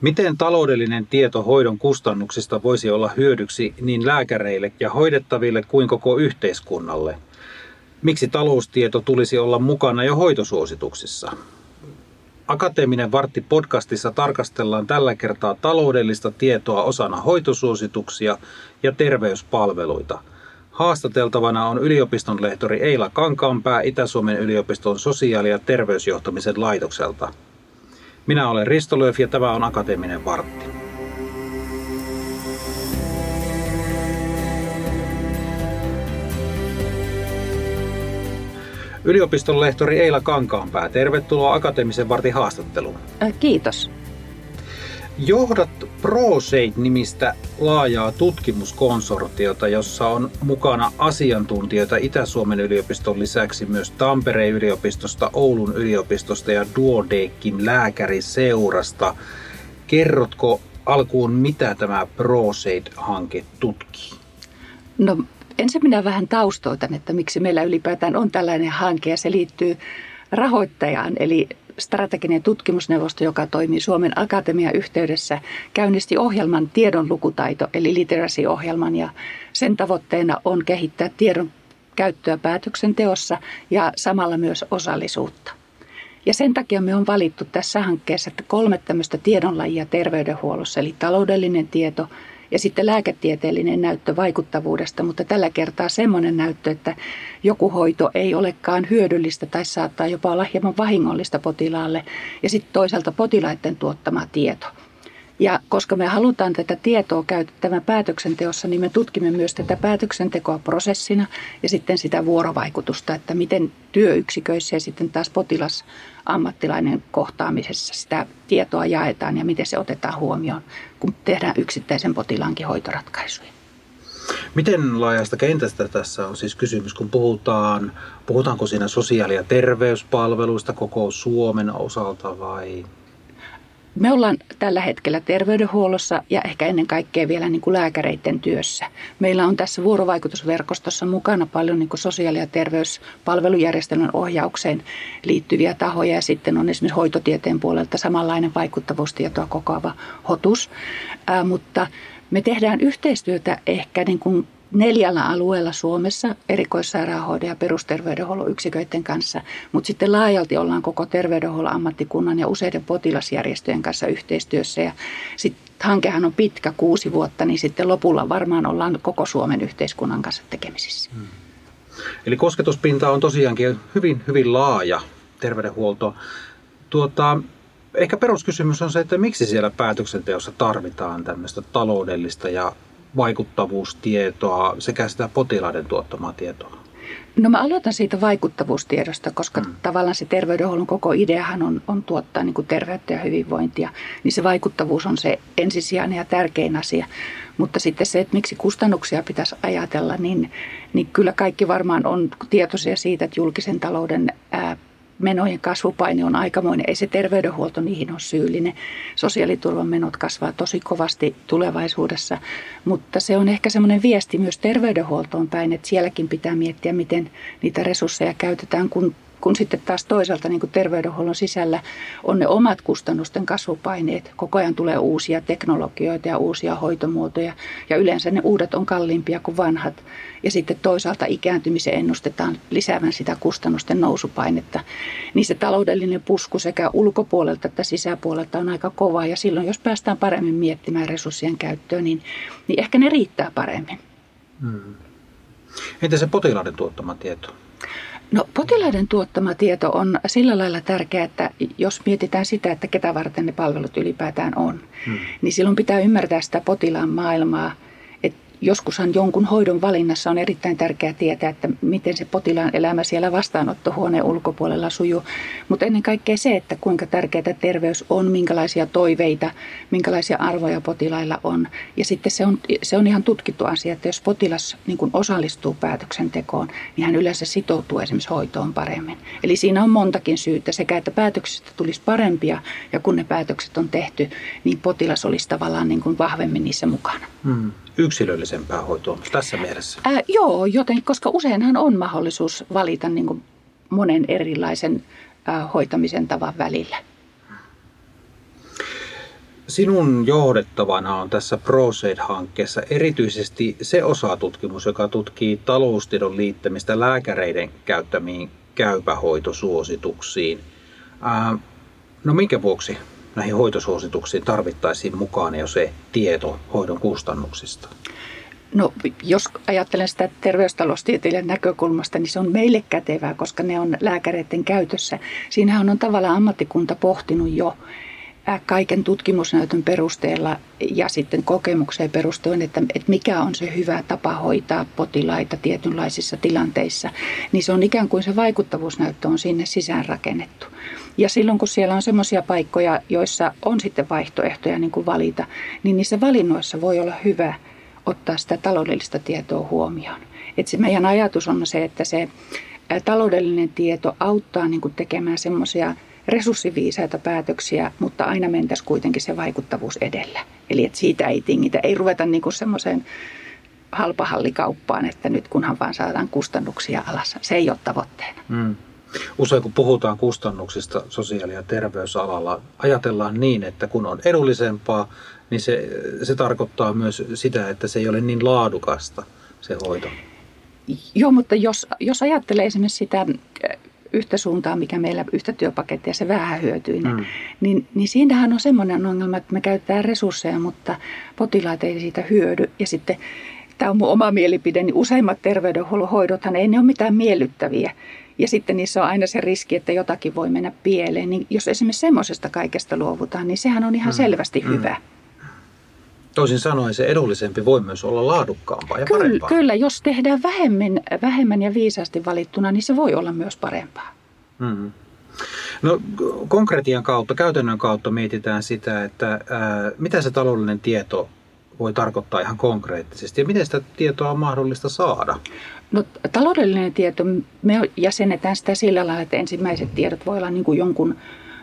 Miten taloudellinen tieto hoidon kustannuksista voisi olla hyödyksi niin lääkäreille ja hoidettaville kuin koko yhteiskunnalle? Miksi taloustieto tulisi olla mukana jo hoitosuosituksissa? Akateeminen vartti podcastissa tarkastellaan tällä kertaa taloudellista tietoa osana hoitosuosituksia ja terveyspalveluita. Haastateltavana on yliopiston lehtori Eila Kankaanpää Itä-Suomen yliopiston sosiaali- ja terveysjohtamisen laitokselta. Minä olen Risto Lööf ja tämä on Akateeminen vartti. Yliopiston lehtori Eila Kankaanpää, tervetuloa Akateemisen vartin haastatteluun. Kiitos. Johdat ProSaid-nimistä laajaa tutkimuskonsortiota, jossa on mukana asiantuntijoita Itä-Suomen yliopiston lisäksi myös Tampereen yliopistosta, Oulun yliopistosta ja Duodekim lääkäriseurasta. Kerrotko alkuun, mitä tämä ProSaid-hanke tutkii? No ensin minä vähän taustoitan, että miksi meillä ylipäätään on tällainen hanke ja se liittyy rahoittajaan eli strateginen tutkimusneuvosto, joka toimii Suomen Akatemian yhteydessä, käynnisti ohjelman tiedonlukutaito eli literacy-ohjelman ja sen tavoitteena on kehittää tiedon käyttöä päätöksenteossa ja samalla myös osallisuutta. Ja sen takia me on valittu tässä hankkeessa kolme tämmöistä tiedonlajia terveydenhuollossa, eli taloudellinen tieto, ja sitten lääketieteellinen näyttö vaikuttavuudesta, mutta tällä kertaa semmoinen näyttö, että joku hoito ei olekaan hyödyllistä tai saattaa jopa olla hieman vahingollista potilaalle ja sitten toisaalta potilaiden tuottama tieto. Ja koska me halutaan tätä tietoa käytettävän päätöksenteossa, niin me tutkimme myös tätä päätöksentekoa prosessina ja sitten sitä vuorovaikutusta, että miten työyksiköissä ja sitten taas potilasammattilainen kohtaamisessa sitä tietoa jaetaan ja miten se otetaan huomioon, kun tehdään yksittäisen potilaankin hoitoratkaisuja. Miten laajasta kentästä tässä on siis kysymys, kun puhutaan, puhutaanko siinä sosiaali- ja terveyspalveluista koko Suomen osalta vai me ollaan tällä hetkellä terveydenhuollossa ja ehkä ennen kaikkea vielä niin kuin lääkäreiden työssä. Meillä on tässä vuorovaikutusverkostossa mukana paljon niin kuin sosiaali- ja terveyspalvelujärjestelmän ohjaukseen liittyviä tahoja ja sitten on esimerkiksi hoitotieteen puolelta samanlainen vaikuttavuustietoa kokoava hotus. Ää, mutta me tehdään yhteistyötä ehkä niin kuin neljällä alueella Suomessa erikoissairaanhoidon ja perusterveydenhuollon yksiköiden kanssa, mutta sitten laajalti ollaan koko terveydenhuollon ammattikunnan ja useiden potilasjärjestöjen kanssa yhteistyössä. Ja sitten hankehan on pitkä, kuusi vuotta, niin sitten lopulla varmaan ollaan koko Suomen yhteiskunnan kanssa tekemisissä. Hmm. Eli kosketuspinta on tosiaankin hyvin, hyvin laaja terveydenhuolto. Tuota, ehkä peruskysymys on se, että miksi siellä päätöksenteossa tarvitaan tämmöistä taloudellista ja vaikuttavuustietoa sekä sitä potilaiden tuottamaa tietoa? No mä aloitan siitä vaikuttavuustiedosta, koska hmm. tavallaan se terveydenhuollon koko ideahan on, on tuottaa niin kuin terveyttä ja hyvinvointia. Niin se vaikuttavuus on se ensisijainen ja tärkein asia. Mutta sitten se, että miksi kustannuksia pitäisi ajatella, niin, niin kyllä kaikki varmaan on tietoisia siitä, että julkisen talouden ää, menojen kasvupaine on aikamoinen. Ei se terveydenhuolto niihin ole syyllinen. Sosiaaliturvan menot kasvaa tosi kovasti tulevaisuudessa, mutta se on ehkä semmoinen viesti myös terveydenhuoltoon päin, että sielläkin pitää miettiä, miten niitä resursseja käytetään, kun kun sitten taas toisaalta niin kuin terveydenhuollon sisällä on ne omat kustannusten kasvupaineet. Koko ajan tulee uusia teknologioita ja uusia hoitomuotoja ja yleensä ne uudet on kalliimpia kuin vanhat. Ja sitten toisaalta ikääntymisen ennustetaan lisäävän sitä kustannusten nousupainetta. Niin se taloudellinen pusku sekä ulkopuolelta että sisäpuolelta on aika kova ja silloin jos päästään paremmin miettimään resurssien käyttöön, niin, niin ehkä ne riittää paremmin. Hmm. Entä se potilaiden tuottama tieto? No potilaiden tuottama tieto on sillä lailla tärkeää, että jos mietitään sitä, että ketä varten ne palvelut ylipäätään on, hmm. niin silloin pitää ymmärtää sitä potilaan maailmaa – joskushan jonkun hoidon valinnassa on erittäin tärkeää tietää, että miten se potilaan elämä siellä vastaanottohuoneen ulkopuolella sujuu. Mutta ennen kaikkea se, että kuinka tärkeää terveys on, minkälaisia toiveita, minkälaisia arvoja potilailla on. Ja sitten se on, se on ihan tutkittu asia, että jos potilas niin kun osallistuu päätöksentekoon, niin hän yleensä sitoutuu esimerkiksi hoitoon paremmin. Eli siinä on montakin syytä sekä, että päätöksistä tulisi parempia ja kun ne päätökset on tehty, niin potilas olisi tavallaan niin kuin vahvemmin niissä mukana. Hmm yksilöllisempää hoitoa tässä mielessä? Ää, joo, joten, koska useinhan on mahdollisuus valita niin kuin monen erilaisen ää, hoitamisen tavan välillä. sinun johdettavana on tässä ProSaid-hankkeessa erityisesti se osatutkimus, joka tutkii taloustiedon liittämistä lääkäreiden käyttämiin käypähoitosuosituksiin. Ää, no minkä vuoksi näihin hoitosuosituksiin tarvittaisiin mukaan jo se tieto hoidon kustannuksista? No, jos ajattelen sitä terveystaloustieteilijän näkökulmasta, niin se on meille kätevää, koska ne on lääkäreiden käytössä. Siinähän on tavallaan ammattikunta pohtinut jo kaiken tutkimusnäytön perusteella ja sitten kokemukseen perustuen, että, että mikä on se hyvä tapa hoitaa potilaita tietynlaisissa tilanteissa, niin se on ikään kuin se vaikuttavuusnäyttö on sinne sisään rakennettu. Ja silloin kun siellä on semmoisia paikkoja, joissa on sitten vaihtoehtoja niin kuin valita, niin niissä valinnoissa voi olla hyvä ottaa sitä taloudellista tietoa huomioon. Et se meidän ajatus on se, että se taloudellinen tieto auttaa niin kuin tekemään semmoisia resurssiviisaita päätöksiä, mutta aina mentäisiin kuitenkin se vaikuttavuus edellä. Eli että siitä ei tingitä, ei ruveta niin kuin semmoiseen halpahallikauppaan, että nyt kunhan vaan saadaan kustannuksia alas. Se ei ole tavoitteena. Mm. Usein kun puhutaan kustannuksista sosiaali- ja terveysalalla, ajatellaan niin, että kun on edullisempaa, niin se, se tarkoittaa myös sitä, että se ei ole niin laadukasta se hoito. Joo, mutta jos, jos ajattelee esimerkiksi sitä yhtä suuntaa, mikä meillä yhtä työpakettia, se vähän hyötyinen, mm. niin, niin siinähän on semmoinen ongelma, että me käytetään resursseja, mutta potilaat ei siitä hyödy. Ja sitten, tämä on mun oma mielipide, niin useimmat terveydenhuollon hoidothan ei ne ole mitään miellyttäviä. Ja sitten niissä on aina se riski, että jotakin voi mennä pieleen. Niin jos esimerkiksi semmoisesta kaikesta luovutaan, niin sehän on ihan mm. selvästi mm. hyvä. Toisin sanoen se edullisempi voi myös olla laadukkaampaa ja kyllä, parempaa. Kyllä, jos tehdään vähemmän, vähemmän ja viisaasti valittuna, niin se voi olla myös parempaa. Mm-hmm. No konkretian kautta, käytännön kautta mietitään sitä, että ää, mitä se taloudellinen tieto voi tarkoittaa ihan konkreettisesti ja miten sitä tietoa on mahdollista saada? No, taloudellinen tieto, me jäsennetään sitä sillä lailla, että ensimmäiset tiedot voi olla niin kuin jonkun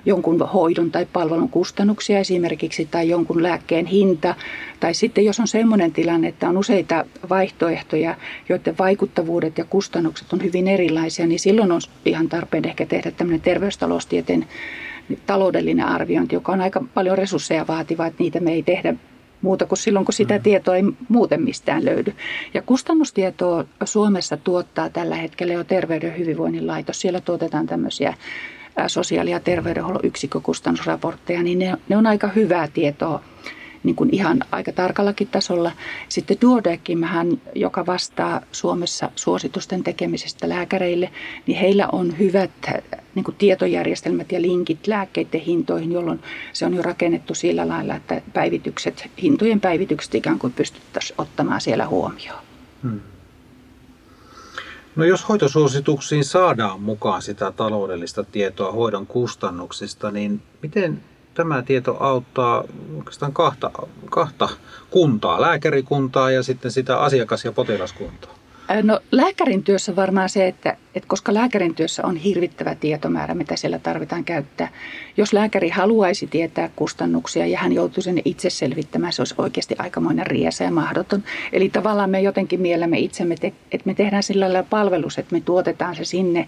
jonkun hoidon tai palvelun kustannuksia esimerkiksi tai jonkun lääkkeen hinta. Tai sitten jos on sellainen tilanne, että on useita vaihtoehtoja, joiden vaikuttavuudet ja kustannukset on hyvin erilaisia, niin silloin on ihan tarpeen ehkä tehdä tämmöinen terveystaloustieteen taloudellinen arviointi, joka on aika paljon resursseja vaativa, että niitä me ei tehdä muuta kuin silloin, kun sitä mm. tietoa ei muuten mistään löydy. Ja kustannustietoa Suomessa tuottaa tällä hetkellä jo Terveyden ja hyvinvoinnin laitos. Siellä tuotetaan tämmöisiä sosiaali- ja terveydenhuollon yksikkökustannusraportteja, niin ne, ne on aika hyvää tietoa niin kuin ihan aika tarkallakin tasolla. Sitten Duodecimhän, joka vastaa Suomessa suositusten tekemisestä lääkäreille, niin heillä on hyvät niin kuin tietojärjestelmät ja linkit lääkkeiden hintoihin, jolloin se on jo rakennettu sillä lailla, että päivitykset, hintojen päivitykset ikään kuin pystyttäisiin ottamaan siellä huomioon. Hmm. No jos hoitosuosituksiin saadaan mukaan sitä taloudellista tietoa hoidon kustannuksista, niin miten tämä tieto auttaa oikeastaan kahta, kahta kuntaa, lääkärikuntaa ja sitten sitä asiakas- ja potilaskuntaa? No lääkärin työssä varmaan se, että, että koska lääkärin työssä on hirvittävä tietomäärä, mitä siellä tarvitaan käyttää. Jos lääkäri haluaisi tietää kustannuksia ja hän joutuisi sen itse selvittämään, se olisi oikeasti aikamoinen riesa ja mahdoton. Eli tavallaan me jotenkin mielämme itsemme, että me tehdään sillä lailla palvelus, että me tuotetaan se sinne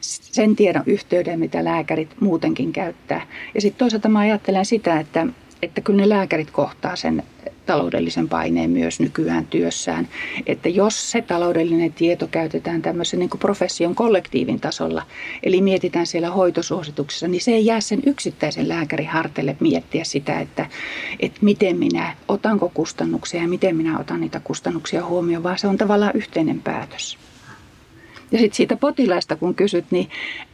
sen tiedon yhteyden, mitä lääkärit muutenkin käyttää. Ja sitten toisaalta mä ajattelen sitä, että, että kyllä ne lääkärit kohtaa sen taloudellisen paineen myös nykyään työssään. Että jos se taloudellinen tieto käytetään tämmöisen niin profession kollektiivin tasolla, eli mietitään siellä hoitosuosituksessa, niin se ei jää sen yksittäisen lääkärin harteille miettiä sitä, että, että miten minä, otanko kustannuksia ja miten minä otan niitä kustannuksia huomioon, vaan se on tavallaan yhteinen päätös. Ja sitten siitä potilaista kun kysyt, niin,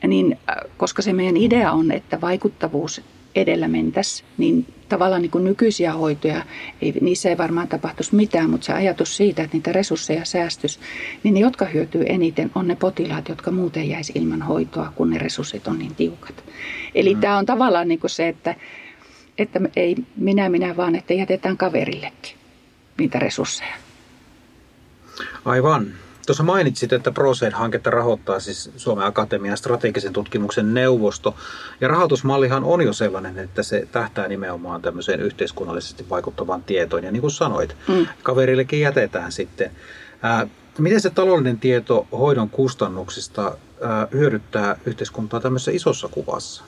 niin äh, koska se meidän idea on, että vaikuttavuus edellä mentäisi, niin tavallaan niin kuin nykyisiä hoitoja, ei, niissä ei varmaan tapahtuisi mitään, mutta se ajatus siitä, että niitä resursseja säästys, niin ne, jotka hyötyy eniten, on ne potilaat, jotka muuten jäisi ilman hoitoa, kun ne resurssit on niin tiukat. Eli mm. tämä on tavallaan niin kuin se, että, että ei minä minä vaan, että jätetään kaverillekin niitä resursseja. Aivan. Tuossa mainitsit, että ProSaid-hanketta rahoittaa siis Suomen Akatemian strategisen tutkimuksen neuvosto. Ja rahoitusmallihan on jo sellainen, että se tähtää nimenomaan tämmöiseen yhteiskunnallisesti vaikuttavaan tietoon. Ja niin kuin sanoit, mm. kaverillekin jätetään sitten. Ää, miten se taloudellinen tieto hoidon kustannuksista ää, hyödyttää yhteiskuntaa tämmöisessä isossa kuvassa?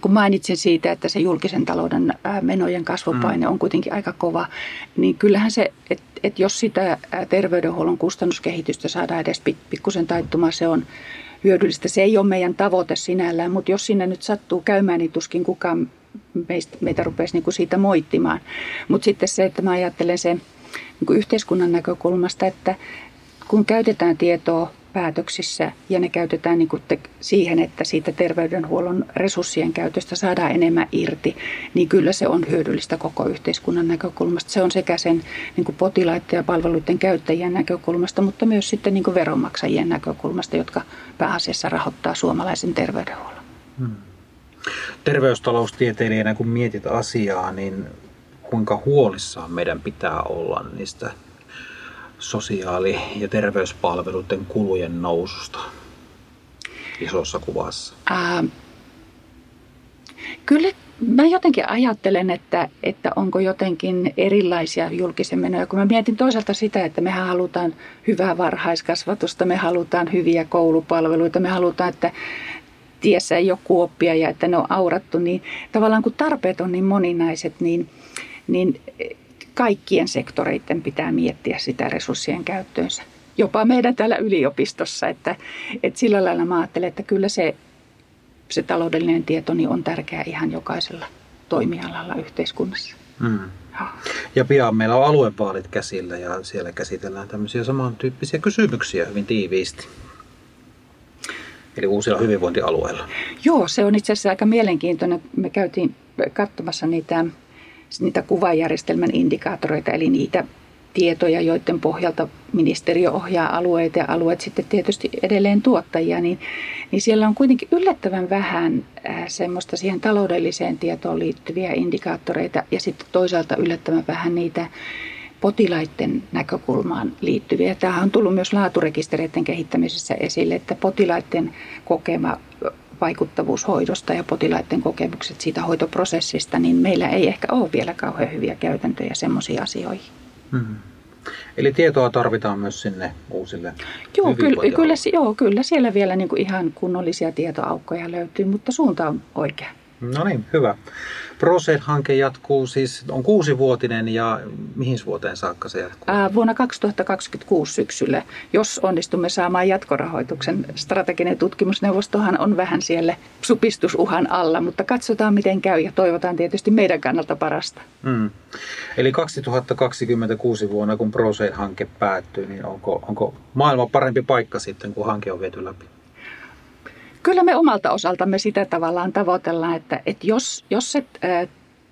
Kun mainitsin siitä, että se julkisen talouden menojen kasvupaine mm. on kuitenkin aika kova, niin kyllähän se, että et jos sitä terveydenhuollon kustannuskehitystä saadaan edes pikkusen taittumaan, se on hyödyllistä. Se ei ole meidän tavoite sinällään, mutta jos sinne nyt sattuu käymään, niin tuskin kukaan meistä, meitä rupeaisi niin kuin siitä moittimaan. Mutta sitten se, että mä ajattelen se niin kuin yhteiskunnan näkökulmasta, että kun käytetään tietoa päätöksissä ja ne käytetään niin te, siihen, että siitä terveydenhuollon resurssien käytöstä saadaan enemmän irti, niin kyllä se on hyödyllistä koko yhteiskunnan näkökulmasta. Se on sekä sen niin potilaiden ja palveluiden käyttäjien näkökulmasta, mutta myös sitten niin veronmaksajien näkökulmasta, jotka pääasiassa rahoittaa suomalaisen terveydenhuollon. Hmm. Terveystaloustieteilijänä, kun mietit asiaa, niin kuinka huolissaan meidän pitää olla niistä sosiaali- ja terveyspalveluiden kulujen noususta isossa kuvassa? Ää, kyllä mä jotenkin ajattelen, että, että onko jotenkin erilaisia julkisen menoja. Kun mä mietin toisaalta sitä, että mehän halutaan hyvää varhaiskasvatusta, me halutaan hyviä koulupalveluita, me halutaan, että tiessä ei ole kuoppia ja että ne on aurattu, niin tavallaan kun tarpeet on niin moninaiset, niin, niin kaikkien sektoreiden pitää miettiä sitä resurssien käyttöönsä. Jopa meidän täällä yliopistossa, että, että sillä lailla mä ajattelen, että kyllä se, se taloudellinen tieto niin on tärkeä ihan jokaisella toimialalla yhteiskunnassa. Hmm. Ja pian meillä on aluevaalit käsillä ja siellä käsitellään tämmöisiä samantyyppisiä kysymyksiä hyvin tiiviisti. Eli uusilla hyvinvointialueilla. Joo, se on itse asiassa aika mielenkiintoinen. Me käytiin katsomassa niitä niitä kuvajärjestelmän indikaattoreita, eli niitä tietoja, joiden pohjalta ministeriö ohjaa alueita ja alueet sitten tietysti edelleen tuottajia, niin, niin siellä on kuitenkin yllättävän vähän äh, semmoista siihen taloudelliseen tietoon liittyviä indikaattoreita ja sitten toisaalta yllättävän vähän niitä potilaiden näkökulmaan liittyviä. Tämä on tullut myös laaturekistereiden kehittämisessä esille, että potilaiden kokema vaikuttavuus hoidosta ja potilaiden kokemukset siitä hoitoprosessista, niin meillä ei ehkä ole vielä kauhean hyviä käytäntöjä semmoisiin asioihin. Hmm. Eli tietoa tarvitaan myös sinne uusille joo, kyllä, kyllä, joo, kyllä siellä vielä niin kuin ihan kunnollisia tietoaukkoja löytyy, mutta suunta on oikea. No niin, hyvä. ProSed-hanke jatkuu siis, on kuusivuotinen ja mihin vuoteen saakka se jatkuu? Vuonna 2026 syksyllä, jos onnistumme saamaan jatkorahoituksen. Strateginen tutkimusneuvostohan on vähän siellä supistusuhan alla, mutta katsotaan miten käy ja toivotaan tietysti meidän kannalta parasta. Mm. Eli 2026 vuonna, kun ProSed-hanke päättyy, niin onko, onko maailma parempi paikka sitten, kun hanke on viety läpi? Kyllä me omalta osaltamme sitä tavallaan tavoitellaan, että, että jos, jos se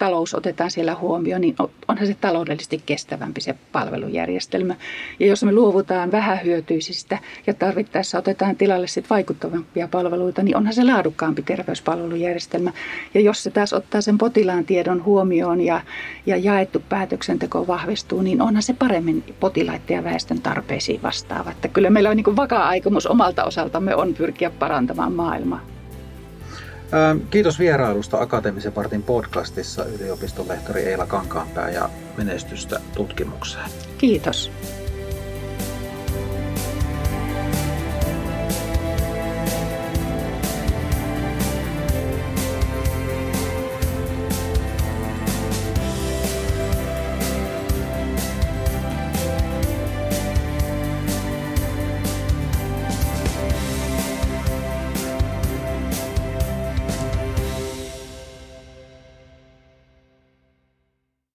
talous otetaan siellä huomioon, niin onhan se taloudellisesti kestävämpi se palvelujärjestelmä. Ja jos me luovutaan vähähyötyisistä ja tarvittaessa otetaan tilalle sit vaikuttavampia palveluita, niin onhan se laadukkaampi terveyspalvelujärjestelmä. Ja jos se taas ottaa sen potilaan tiedon huomioon ja, ja jaettu päätöksenteko vahvistuu, niin onhan se paremmin potilaiden ja väestön tarpeisiin vastaava. Että kyllä meillä on niin vakaa aikomus omalta osaltamme on pyrkiä parantamaan maailmaa. Kiitos vierailusta Akateemisen partin podcastissa yliopiston lehtori Eila Kankaanpää ja menestystä tutkimukseen. Kiitos.